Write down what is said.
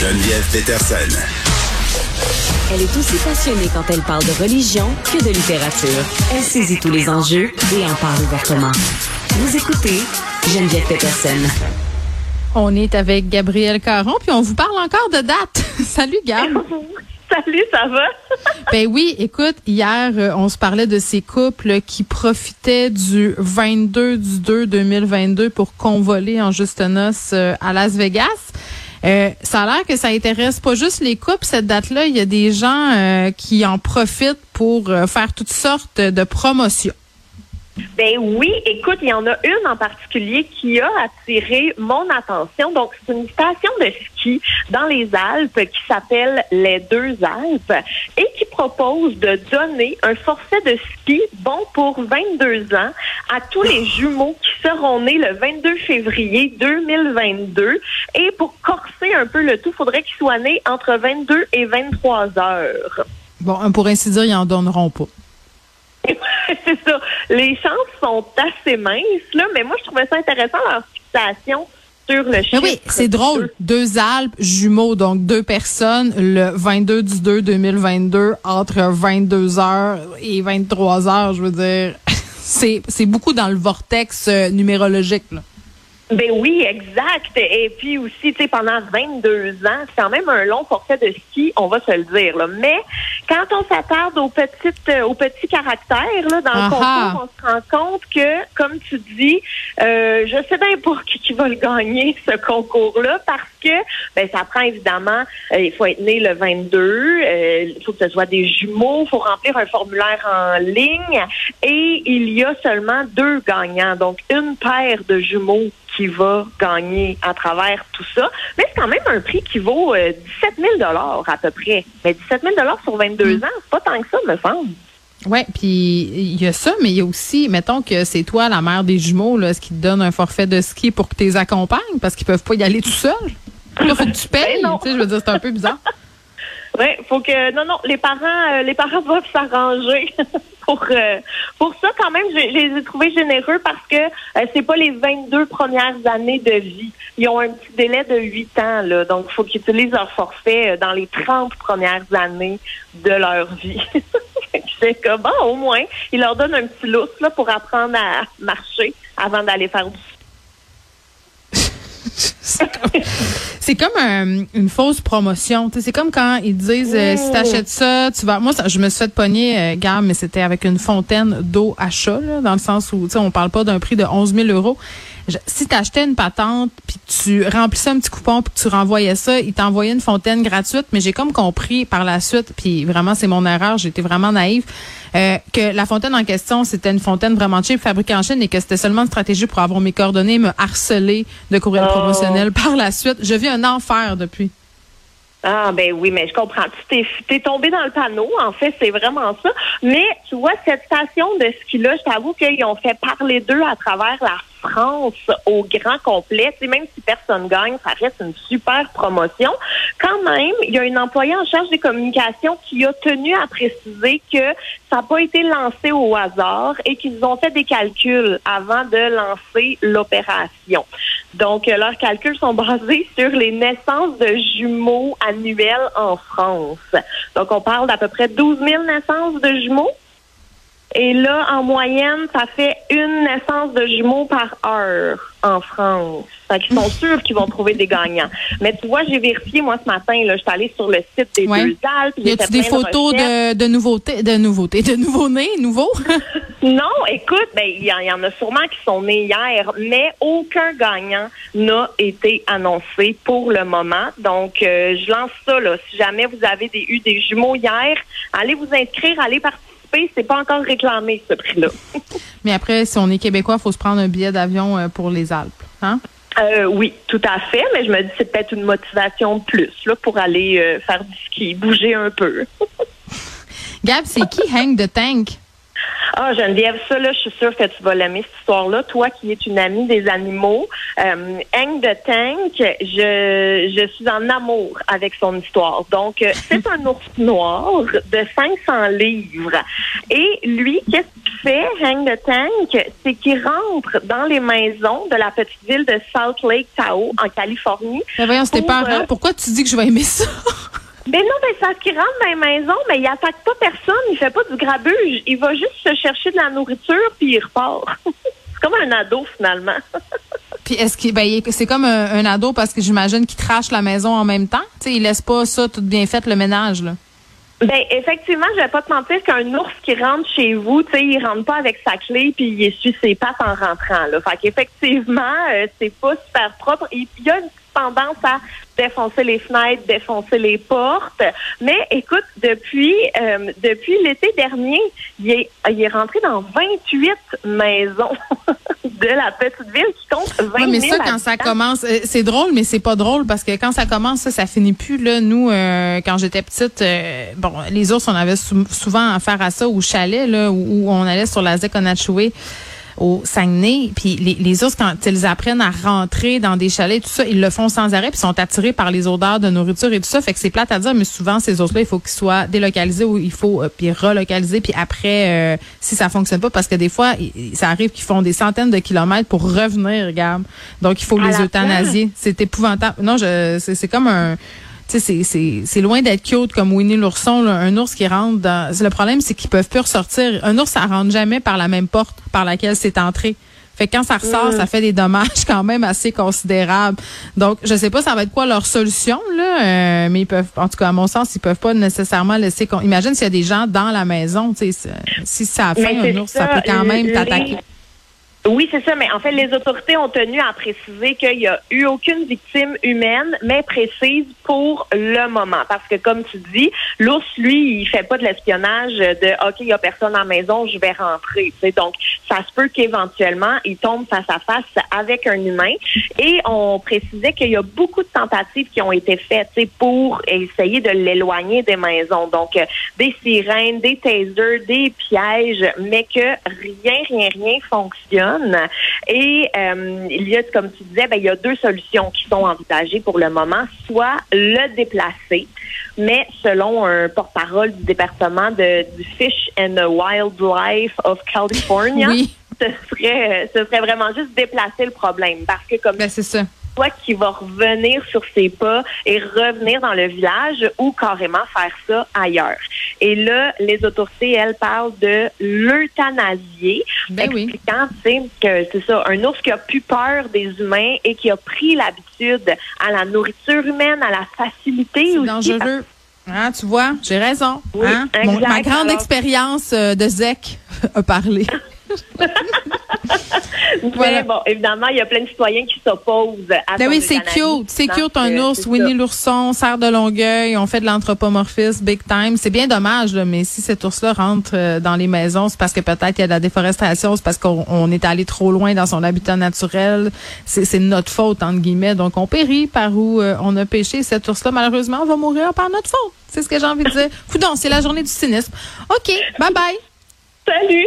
Geneviève Peterson. Elle est aussi passionnée quand elle parle de religion que de littérature. Elle saisit tous les enjeux et en parle ouvertement. Vous écoutez Geneviève Peterson. On est avec Gabriel Caron, puis on vous parle encore de date. Salut, Gab. Salut, ça va? ben oui, écoute, hier, euh, on se parlait de ces couples qui profitaient du 22 du 2 2022 pour convoler en juste noces euh, à Las Vegas. Euh, ça a l'air que ça intéresse pas juste les couples, cette date-là. Il y a des gens qui en profitent pour faire toutes sortes de promotions. Ben oui, écoute, il y en a une en particulier qui a attiré mon attention. Donc, c'est une station de ski dans les Alpes qui s'appelle les Deux Alpes propose de donner un forfait de ski bon pour 22 ans à tous les jumeaux qui seront nés le 22 février 2022. Et pour corser un peu le tout, faudrait qu'ils soient nés entre 22 et 23 heures. Bon, pour ainsi dire, ils en donneront pas. c'est ça. Les chances sont assez minces, là, mais moi, je trouvais ça intéressant, leur fixation sur le chiffre. oui, c'est drôle. Deux Alpes jumeaux, donc deux personnes, le 22 du 2 2022, entre 22 heures et 23 heures, je veux dire. C'est, c'est beaucoup dans le vortex euh, numérologique, là. Ben oui, exact. Et puis aussi, tu sais, pendant 22 ans, c'est quand même un long forfait de ski, on va se le dire. Là. Mais quand on s'attarde aux petites, euh, aux petits caractères là, dans le concours, on se rend compte que, comme tu dis, euh, je sais bien pour qui, qui va le gagner ce concours-là, parce que ben ça prend évidemment, euh, il faut être né le 22, euh, il faut que ce soit des jumeaux, il faut remplir un formulaire en ligne, et il y a seulement deux gagnants, donc une paire de jumeaux qui va gagner à travers tout ça. Mais c'est quand même un prix qui vaut 17 000 à peu près. Mais 17 000 sur 22 mm. ans, c'est pas tant que ça, me semble. Oui, puis il y a ça, mais il y a aussi, mettons que c'est toi, la mère des jumeaux, là, ce qui te donne un forfait de ski pour que tu les accompagnes parce qu'ils peuvent pas y aller tout seuls. Là, faut que tu payes. Ben sais, je veux dire, c'est un peu bizarre. Faut que non non les parents euh, les parents doivent s'arranger pour euh, pour ça quand même je, les ai trouvés généreux parce que euh, c'est pas les 22 premières années de vie. Ils ont un petit délai de 8 ans là, donc faut qu'ils utilisent leur forfait dans les 30 premières années de leur vie. c'est comme bon au moins, ils leur donnent un petit lousse là pour apprendre à marcher avant d'aller faire du c'est comme, une fausse promotion. C'est comme quand ils disent euh, si t'achètes ça, tu vas. Moi, je me suis fait pogner, euh, mais c'était avec une fontaine d'eau à chat, dans le sens où on parle pas d'un prix de 11 000 euros. Si tu achetais une patente, puis tu remplissais un petit coupon, puis tu renvoyais ça, ils t'envoyaient une fontaine gratuite. Mais j'ai comme compris par la suite, puis vraiment, c'est mon erreur, j'étais vraiment naïve, euh, que la fontaine en question, c'était une fontaine vraiment cheap, fabriquée en Chine, et que c'était seulement une stratégie pour avoir mes coordonnées, me harceler de courriel oh. promotionnel par la suite. Je vis un enfer depuis. Ah ben oui, mais je comprends. Tu t'es, tombé dans le panneau, en fait, c'est vraiment ça. Mais tu vois, cette station de ski-là, je t'avoue qu'ils ont fait parler d'eux à travers la France au grand complet. même si personne gagne, ça reste une super promotion. Quand même, il y a une employée en charge des communications qui a tenu à préciser que ça n'a pas été lancé au hasard et qu'ils ont fait des calculs avant de lancer l'opération. Donc, euh, leurs calculs sont basés sur les naissances de jumeaux annuelles en France. Donc, on parle d'à peu près 12 000 naissances de jumeaux. Et là, en moyenne, ça fait une naissance de jumeaux par heure en France. Fait qu'ils sont sûrs qu'ils vont trouver des gagnants. Mais tu vois, j'ai vérifié, moi, ce matin, là, je suis allée sur le site des deux Alpes. Y a-tu des photos de, de, nouveautés, de nouveautés, de nouveaux-nés, nouveaux? non, écoute, ben, il y, en a sûrement qui sont nés hier, mais aucun gagnant n'a été annoncé pour le moment. Donc, euh, je lance ça, là. Si jamais vous avez des, eu des jumeaux hier, allez vous inscrire, allez participer c'est pas encore réclamé, ce prix-là. Mais après, si on est québécois, il faut se prendre un billet d'avion euh, pour les Alpes, hein? Euh, oui, tout à fait, mais je me dis c'est peut-être une motivation de plus là, pour aller euh, faire du ski, bouger un peu. Gab, c'est qui Hang the Tank? Ah, Geneviève, ça, là, je suis sûre que tu vas l'aimer, cette histoire-là. Toi qui es une amie des animaux, euh, Hang de Tank, je, je suis en amour avec son histoire. Donc, euh, c'est un ours noir de 500 livres. Et lui, qu'est-ce qu'il fait, Hang de Tank? C'est qu'il rentre dans les maisons de la petite ville de Salt Lake Tahoe, en Californie. Mais voyons, c'était pas euh, Pourquoi tu dis que je vais aimer ça? Ben non, ben ça qu'il rentre dans les maisons, mais il attaque pas personne, il fait pas du grabuge. Il va juste se chercher de la nourriture puis il repart. c'est comme un ado finalement. Puis est-ce qu'il ben, c'est comme un, un ado parce que j'imagine qu'il trache la maison en même temps. Tu sais, il laisse pas ça tout bien fait le ménage là. Ben effectivement, je vais pas te mentir qu'un ours qui rentre chez vous, tu sais, il rentre pas avec sa clé puis il essuie ses pattes en rentrant. Là. Fait qu'effectivement, euh, c'est pas super propre. Il y a une tendance à défoncer les fenêtres, défoncer les portes. Mais écoute, depuis euh, depuis l'été dernier, il est, il est rentré dans 28 maisons de la petite ville qui compte 20 Ouais, mais 000 ça, quand ça commence, euh, c'est drôle, mais c'est pas drôle parce que quand ça commence, ça, ça finit plus. Là, nous, euh, quand j'étais petite, euh, bon, les ours, on avait sou- souvent affaire à ça au chalet, là, où, où on allait sur la Zekonachoué au Saguenay, puis les, les ours, quand ils apprennent à rentrer dans des chalets, tout ça, ils le font sans arrêt, puis sont attirés par les odeurs de nourriture et tout ça. Fait que c'est plate à dire, mais souvent, ces ours-là, il faut qu'ils soient délocalisés ou il faut euh, puis relocaliser, puis après, euh, si ça fonctionne pas, parce que des fois, il- ça arrive qu'ils font des centaines de kilomètres pour revenir, regarde. Donc, il faut À les euthanasier. C'est épouvantable. Non, je, c'est, c'est comme un, c'est, c'est, c'est loin d'être cute comme Winnie l'ourson, là. un ours qui rentre dans. Le problème, c'est qu'ils peuvent plus ressortir. Un ours, ça rentre jamais par la même porte par laquelle c'est entré. Fait que quand ça ressort, ça fait des dommages quand même assez considérables. Donc, je sais pas, ça va être quoi leur solution là, euh, mais ils peuvent, en tout cas à mon sens, ils peuvent pas nécessairement laisser. Imagine s'il y a des gens dans la maison, tu sais, si ça a Mais un ours, ça, peut quand même t'attaquer. Oui, c'est ça, mais en fait, les autorités ont tenu à préciser qu'il n'y a eu aucune victime humaine, mais précise pour le moment. Parce que, comme tu dis, l'ours, lui, il fait pas de l'espionnage de OK, il y a personne à la maison, je vais rentrer. Ça se peut qu'éventuellement, il tombe face à face avec un humain. Et on précisait qu'il y a beaucoup de tentatives qui ont été faites pour essayer de l'éloigner des maisons. Donc, euh, des sirènes, des tasers, des pièges, mais que rien, rien, rien fonctionne. Et euh, il y a, comme tu disais, ben, il y a deux solutions qui sont envisagées pour le moment. Soit le déplacer, mais selon un porte-parole du département de, du Fish and Wildlife of California, Oui. ce serait, ce serait vraiment juste déplacer le problème. Parce que comme Ben c'est ça. Soit qui va revenir sur ses pas et revenir dans le village ou carrément faire ça ailleurs. Et là, les autorités, elles, parlent de l'euthanasier, Ben oui. expliquant, sais, que c'est ça, un ours qui a plus peur des humains et qui a pris l'habitude à la nourriture humaine, à la facilité aussi. dangereux. Hein, tu vois, j'ai raison. Oui, hein? Mon- ma grande Alors- expérience euh, de ZEC a parlé. Mais Voilà. bon, évidemment, il y a plein de citoyens qui s'opposent à Ben oui, c'est cute. C'est disant cute, un ours. Winnie l'ourson, serre de Longueuil. On fait de l'anthropomorphisme big time. C'est bien dommage, là, mais si cet ours-là rentre euh, dans les maisons, c'est parce que peut-être il y a de la déforestation, c'est parce qu'on on est allé trop loin dans son habitat naturel. C'est notre faute, entre guillemets. Donc, on périt par où euh, on a pêché. Cet ours-là, malheureusement, va mourir par notre faute. C'est ce que j'ai envie de dire. Coudon, c'est la journée du cynisme. OK, bye-bye. Salut!